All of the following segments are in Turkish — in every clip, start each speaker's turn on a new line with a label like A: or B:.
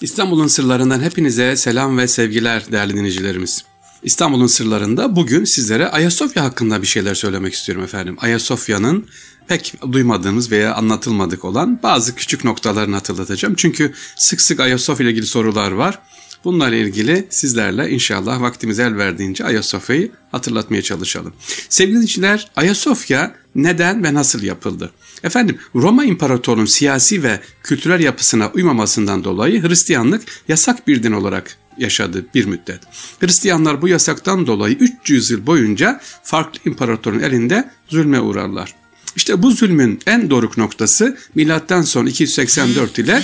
A: İstanbul'un sırlarından hepinize selam ve sevgiler değerli dinleyicilerimiz. İstanbul'un sırlarında bugün sizlere Ayasofya hakkında bir şeyler söylemek istiyorum efendim. Ayasofya'nın pek duymadığımız veya anlatılmadık olan bazı küçük noktalarını hatırlatacağım. Çünkü sık sık Ayasofya ile ilgili sorular var. Bunlarla ilgili sizlerle inşallah vaktimiz el verdiğince Ayasofya'yı hatırlatmaya çalışalım. Sevgili dinleyiciler Ayasofya neden ve nasıl yapıldı? Efendim Roma İmparatorluğu'nun siyasi ve kültürel yapısına uymamasından dolayı Hristiyanlık yasak bir din olarak yaşadı bir müddet. Hristiyanlar bu yasaktan dolayı 300 yıl boyunca farklı imparatorun elinde zulme uğrarlar. İşte bu zulmün en doruk noktası milattan sonra 284 ile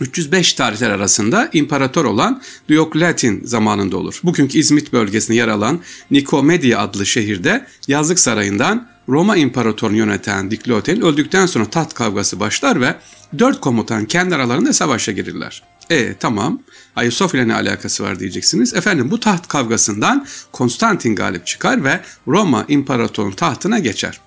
A: 305 tarihler arasında imparator olan Diokletin zamanında olur. Bugünkü İzmit bölgesinde yer alan Nikomedia adlı şehirde yazlık sarayından Roma İmparatorunu yöneten Dikloten öldükten sonra taht kavgası başlar ve dört komutan kendi aralarında savaşa girirler. E tamam Ayasofya ile ne alakası var diyeceksiniz. Efendim bu taht kavgasından Konstantin galip çıkar ve Roma İmparatorluğu'nun tahtına geçer.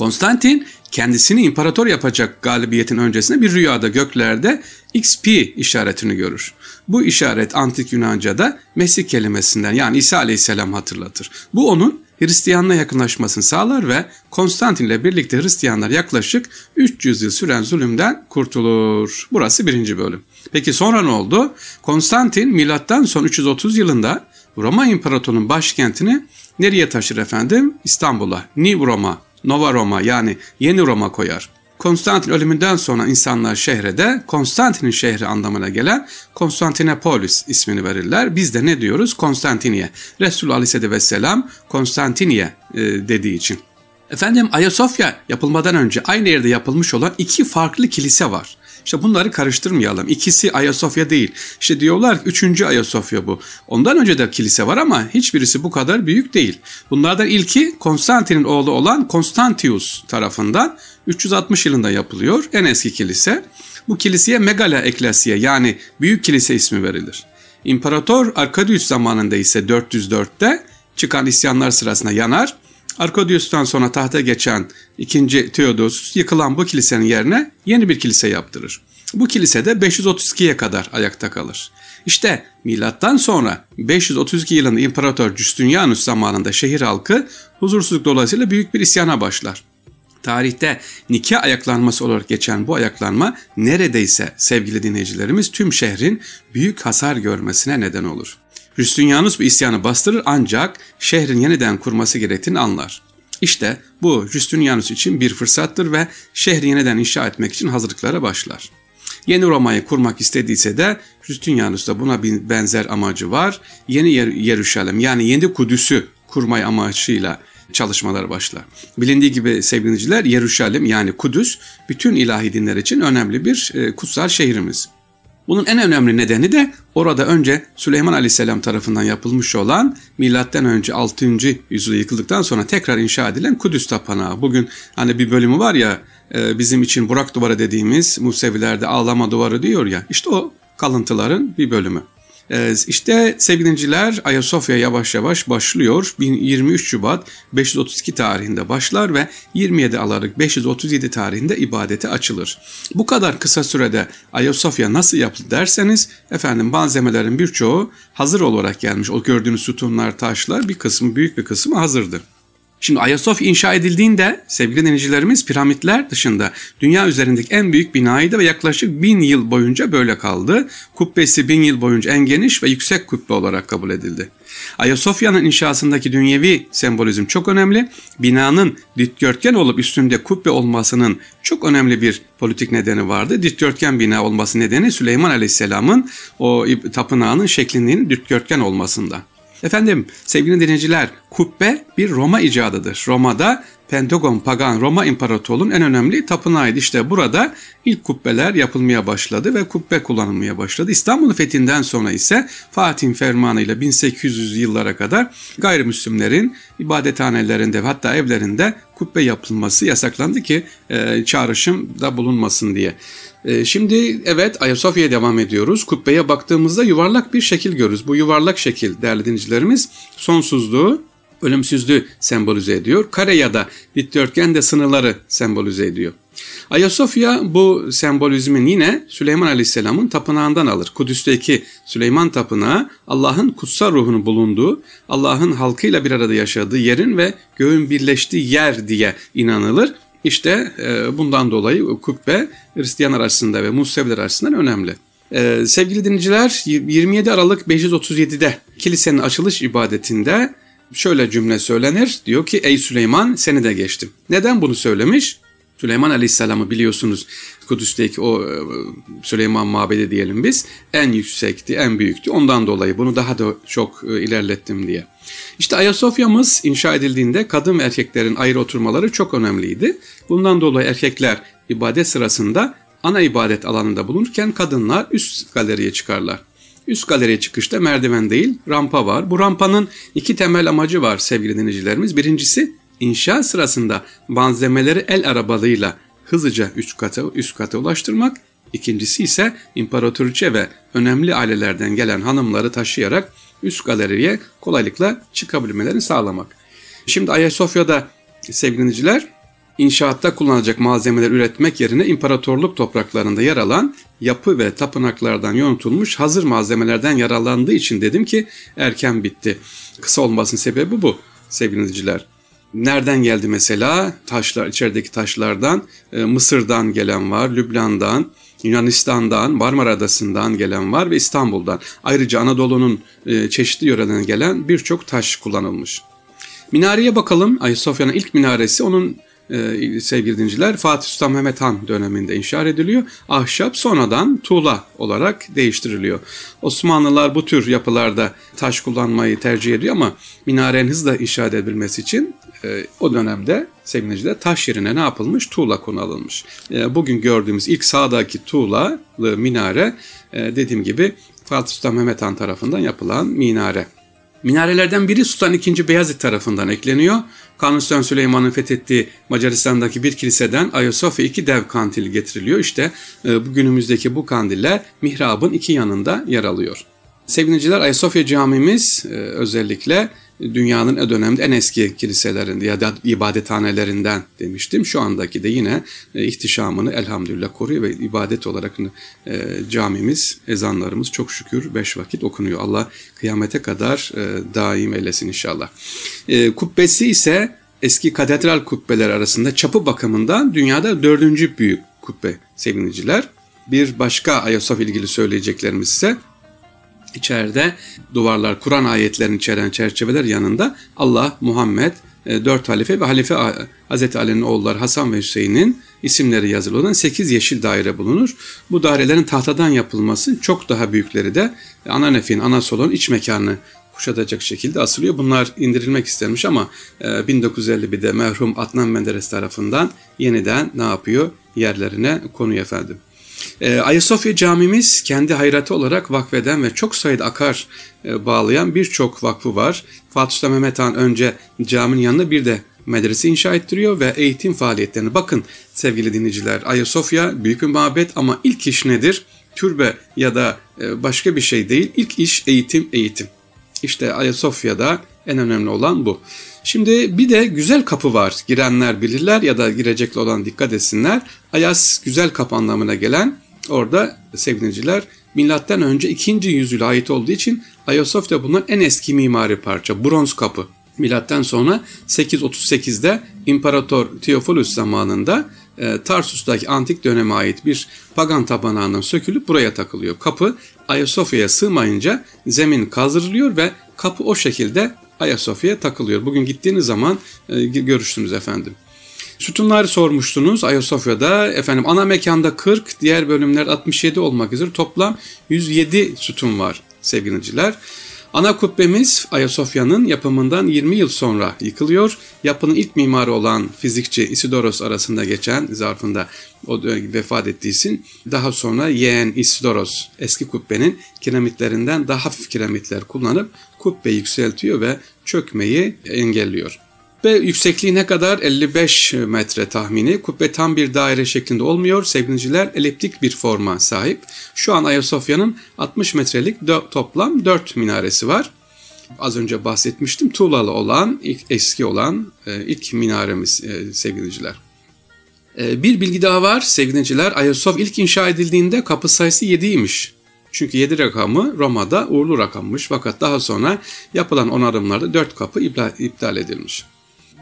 A: Konstantin kendisini imparator yapacak galibiyetin öncesinde bir rüyada göklerde XP işaretini görür. Bu işaret antik Yunanca'da Mesih kelimesinden yani İsa aleyhisselam hatırlatır. Bu onun Hristiyanlığa yakınlaşmasını sağlar ve Konstantin ile birlikte Hristiyanlar yaklaşık 300 yıl süren zulümden kurtulur. Burası birinci bölüm. Peki sonra ne oldu? Konstantin milattan son 330 yılında Roma İmparatorluğu'nun başkentini nereye taşır efendim? İstanbul'a, New Roma, Nova Roma yani Yeni Roma koyar. Konstantin ölümünden sonra insanlar şehre de Konstantin'in şehri anlamına gelen Konstantinopolis ismini verirler. Biz de ne diyoruz? Konstantiniye. Resulullah Aleyhisselatü Vesselam Konstantiniye e, dediği için. Efendim Ayasofya yapılmadan önce aynı yerde yapılmış olan iki farklı kilise var. İşte bunları karıştırmayalım. İkisi Ayasofya değil. İşte diyorlar ki üçüncü Ayasofya bu. Ondan önce de kilise var ama hiçbirisi bu kadar büyük değil. Bunlardan ilki Konstantin'in oğlu olan Konstantius tarafından 360 yılında yapılıyor. En eski kilise. Bu kiliseye Megala Eklesiye yani Büyük Kilise ismi verilir. İmparator Arkadius zamanında ise 404'te çıkan isyanlar sırasında yanar Arkadius'tan sonra tahta geçen 2. Theodosius yıkılan bu kilisenin yerine yeni bir kilise yaptırır. Bu kilise de 532'ye kadar ayakta kalır. İşte milattan sonra 532 yılında İmparator Justinianus zamanında şehir halkı huzursuzluk dolayısıyla büyük bir isyana başlar. Tarihte nikah ayaklanması olarak geçen bu ayaklanma neredeyse sevgili dinleyicilerimiz tüm şehrin büyük hasar görmesine neden olur. Justinianus bu isyanı bastırır ancak şehrin yeniden kurması gerektiğini anlar. İşte bu Justinianus için bir fırsattır ve şehri yeniden inşa etmek için hazırlıklara başlar. Yeni Roma'yı kurmak istediyse de Justinianus'ta buna benzer amacı var. Yeni Yer Yeruşalem yani yeni Kudüs'ü kurmayı amacıyla çalışmalar başlar. Bilindiği gibi sevgiliciler Yeruşalem yani Kudüs bütün ilahi dinler için önemli bir e, kutsal şehrimiz. Bunun en önemli nedeni de orada önce Süleyman Aleyhisselam tarafından yapılmış olan milattan önce 6. yüzyılda yıkıldıktan sonra tekrar inşa edilen Kudüs Tapınağı. Bugün hani bir bölümü var ya e, bizim için Burak Duvarı dediğimiz Musevilerde ağlama duvarı diyor ya işte o kalıntıların bir bölümü. Ee, işte sevgilinciler Ayasofya yavaş yavaş başlıyor. 23 Şubat 532 tarihinde başlar ve 27 Aralık 537 tarihinde ibadete açılır. Bu kadar kısa sürede Ayasofya nasıl yapıldı derseniz efendim malzemelerin birçoğu hazır olarak gelmiş. O gördüğünüz sütunlar, taşlar bir kısmı büyük bir kısmı hazırdır. Şimdi Ayasofya inşa edildiğinde sevgili denizcilerimiz piramitler dışında dünya üzerindeki en büyük binaydı ve yaklaşık bin yıl boyunca böyle kaldı. Kubbesi bin yıl boyunca en geniş ve yüksek kubbe olarak kabul edildi. Ayasofya'nın inşasındaki dünyevi sembolizm çok önemli. Binanın dikdörtgen olup üstünde kubbe olmasının çok önemli bir politik nedeni vardı. Dikdörtgen bina olması nedeni Süleyman Aleyhisselam'ın o tapınağının şeklinin dikdörtgen olmasında. Efendim sevgili dinleyiciler kubbe bir Roma icadıdır. Roma'da Pentagon Pagan Roma İmparatorluğu'nun en önemli tapınağıydı. İşte burada ilk kubbeler yapılmaya başladı ve kubbe kullanılmaya başladı. İstanbul'un fethinden sonra ise Fatih'in fermanıyla 1800 yıllara kadar gayrimüslimlerin ibadethanelerinde hatta evlerinde kubbe yapılması yasaklandı ki e, çağrışımda bulunmasın diye. E, şimdi evet Ayasofya'ya devam ediyoruz. Kubbeye baktığımızda yuvarlak bir şekil görürüz. Bu yuvarlak şekil değerli dinleyicilerimiz sonsuzluğu ölümsüzlüğü sembolize ediyor. Kare ya da dikdörtgen de sınırları sembolize ediyor. Ayasofya bu sembolizmin yine Süleyman Aleyhisselam'ın tapınağından alır. Kudüs'teki Süleyman Tapınağı Allah'ın kutsal ruhunun bulunduğu, Allah'ın halkıyla bir arada yaşadığı yerin ve göğün birleştiği yer diye inanılır. İşte e, bundan dolayı kubbe Hristiyan arasında ve Museviler arasında önemli. Ee, sevgili dinleyiciler 27 Aralık 537'de kilisenin açılış ibadetinde şöyle cümle söylenir. Diyor ki ey Süleyman seni de geçtim. Neden bunu söylemiş? Süleyman Aleyhisselam'ı biliyorsunuz Kudüs'teki o e, Süleyman Mabedi diyelim biz en yüksekti, en büyüktü. Ondan dolayı bunu daha da çok e, ilerlettim diye. İşte Ayasofya'mız inşa edildiğinde kadın ve erkeklerin ayrı oturmaları çok önemliydi. Bundan dolayı erkekler ibadet sırasında ana ibadet alanında bulunurken kadınlar üst galeriye çıkarlar. Üst galeriye çıkışta merdiven değil rampa var. Bu rampanın iki temel amacı var sevgili dinleyicilerimiz. Birincisi inşa sırasında malzemeleri el arabalığıyla hızlıca üst kata, üst kata ulaştırmak. İkincisi ise imparatoriçe ve önemli ailelerden gelen hanımları taşıyarak üst galeriye kolaylıkla çıkabilmelerini sağlamak. Şimdi Ayasofya'da sevgili dinleyiciler inşaatta kullanacak malzemeler üretmek yerine imparatorluk topraklarında yer alan yapı ve tapınaklardan yonulmuş hazır malzemelerden yararlandığı için dedim ki erken bitti. Kısa olmasının sebebi bu sevgili dinleyiciler. Nereden geldi mesela? Taşlar, içerideki taşlardan e, Mısır'dan gelen var, Lübnan'dan, Yunanistan'dan, Marmara Adası'ndan gelen var ve İstanbul'dan. Ayrıca Anadolu'nun e, çeşitli yörelerinden gelen birçok taş kullanılmış. Minareye bakalım. Ayasofya'nın ilk minaresi onun e, sevgili dinciler Fatih Sultan Mehmet Han döneminde inşa ediliyor. Ahşap sonradan tuğla olarak değiştiriliyor. Osmanlılar bu tür yapılarda taş kullanmayı tercih ediyor ama minarenin hızla inşa edebilmesi için e, o dönemde dinciler taş yerine ne yapılmış? Tuğla kullanılmış. E, bugün gördüğümüz ilk sağdaki tuğlalı minare e, dediğim gibi Fatih Sultan Mehmet Han tarafından yapılan minare. Minarelerden biri Sultan II. Beyazıt tarafından ekleniyor. Kanuni Sultan Süleyman'ın fethettiği Macaristan'daki bir kiliseden Ayasofya iki dev kandili getiriliyor. İşte e, bugünümüzdeki bu kandiller mihrabın iki yanında yer alıyor. Sevgiliciler Ayasofya camimiz özellikle dünyanın o dönemde en eski kiliselerinde ya da ibadethanelerinden demiştim. Şu andaki de yine e, ihtişamını elhamdülillah koruyor ve ibadet olarak e, camimiz, ezanlarımız çok şükür beş vakit okunuyor. Allah kıyamete kadar e, daim eylesin inşallah. Kubbesi ise eski katedral kubbeler arasında çapı bakımından dünyada dördüncü büyük kubbe sevgiliciler. Bir başka Ayasofya ilgili söyleyeceklerimiz ise İçeride duvarlar Kur'an ayetlerini içeren çerçeveler yanında Allah, Muhammed, e, dört halife ve halife Hazreti Ali'nin oğulları Hasan ve Hüseyin'in isimleri yazılı olan 8 yeşil daire bulunur. Bu dairelerin tahtadan yapılması çok daha büyükleri de ana nefin, ana solon iç mekanını kuşatacak şekilde asılıyor. Bunlar indirilmek istenmiş ama 1951'de e, merhum Adnan Menderes tarafından yeniden ne yapıyor? Yerlerine konuyor efendim. E, Ayasofya camimiz kendi hayratı olarak vakfeden ve çok sayıda akar e, bağlayan birçok vakfı var. Fatih Sultan Mehmet Han önce caminin yanında bir de medrese inşa ettiriyor ve eğitim faaliyetlerini bakın sevgili dinleyiciler Ayasofya büyük bir mabet ama ilk iş nedir? Türbe ya da e, başka bir şey değil. İlk iş eğitim eğitim. İşte Ayasofya'da en önemli olan bu. Şimdi bir de güzel kapı var. Girenler bilirler ya da girecekli olan dikkat etsinler. Ayas güzel kapı anlamına gelen orada sevgiliciler milattan önce 2. yüzyıla ait olduğu için Ayasofya bunların en eski mimari parça. Bronz kapı. Milattan sonra 838'de İmparator Theophilus zamanında e, Tarsus'taki antik döneme ait bir pagan tapınağından sökülüp buraya takılıyor. Kapı Ayasofya'ya sığmayınca zemin kazdırılıyor ve kapı o şekilde Ayasofya'ya takılıyor. Bugün gittiğiniz zaman e, görüştünüz efendim. Sütunlar sormuştunuz Ayasofya'da. Efendim ana mekanda 40, diğer bölümler 67 olmak üzere toplam 107 sütun var sevgiliciler. Ana kubbemiz Ayasofya'nın yapımından 20 yıl sonra yıkılıyor. Yapının ilk mimarı olan fizikçi Isidoros arasında geçen zarfında o vefat ettiği için daha sonra yeğen Isidoros eski kubbenin kiremitlerinden daha hafif kiremitler kullanıp kubbe yükseltiyor ve çökmeyi engelliyor. Kubbe yüksekliği ne kadar? 55 metre tahmini. Kubbe tam bir daire şeklinde olmuyor. Sevgiliciler eliptik bir forma sahip. Şu an Ayasofya'nın 60 metrelik toplam 4 minaresi var. Az önce bahsetmiştim. Tuğlalı olan, ilk eski olan e, ilk minaremiz e, sevgiliciler. E, bir bilgi daha var sevgiliciler. Ayasofya ilk inşa edildiğinde kapı sayısı 7'ymiş. Çünkü 7 rakamı Roma'da uğurlu rakammış fakat daha sonra yapılan onarımlarda 4 kapı iptal edilmiş.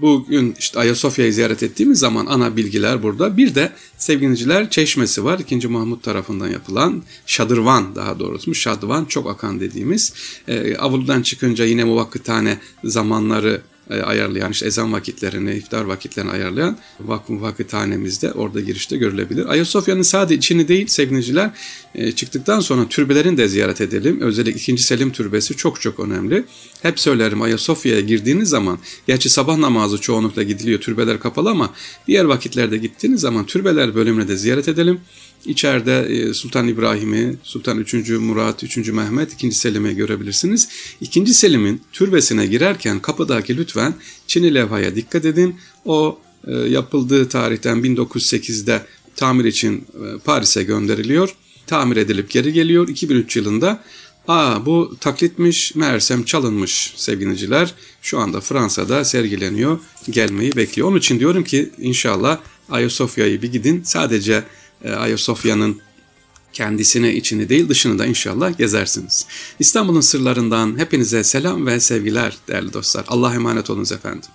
A: Bugün işte Ayasofya'yı ziyaret ettiğimiz zaman ana bilgiler burada. Bir de sevgiliciler çeşmesi var. 2. Mahmut tarafından yapılan Şadırvan daha doğrusu Şadvan çok akan dediğimiz. E, avludan çıkınca yine muvakkıtane zamanları ayarlayan, işte ezan vakitlerini, iftar vakitlerini ayarlayan vakfın vakıthanemizde orada girişte görülebilir. Ayasofya'nın sadece içini değil sevgiliciler e, çıktıktan sonra türbelerini de ziyaret edelim. Özellikle 2. Selim Türbesi çok çok önemli. Hep söylerim Ayasofya'ya girdiğiniz zaman, gerçi sabah namazı çoğunlukla gidiliyor, türbeler kapalı ama diğer vakitlerde gittiğiniz zaman türbeler bölümünü de ziyaret edelim. İçeride e, Sultan İbrahim'i, Sultan 3. Murat, 3. Mehmet, 2. Selim'i görebilirsiniz. 2. Selim'in türbesine girerken kapıdaki lütfen Çin'i levhaya dikkat edin. O e, yapıldığı tarihten 1908'de tamir için e, Paris'e gönderiliyor. Tamir edilip geri geliyor. 2003 yılında Aa bu taklitmiş, meğersem çalınmış sevgiliciler. Şu anda Fransa'da sergileniyor, gelmeyi bekliyor. Onun için diyorum ki inşallah Ayasofya'yı bir gidin. Sadece e, Ayasofya'nın kendisine içini değil dışını da inşallah gezersiniz. İstanbul'un sırlarından hepinize selam ve sevgiler değerli dostlar. Allah emanet olunuz efendim.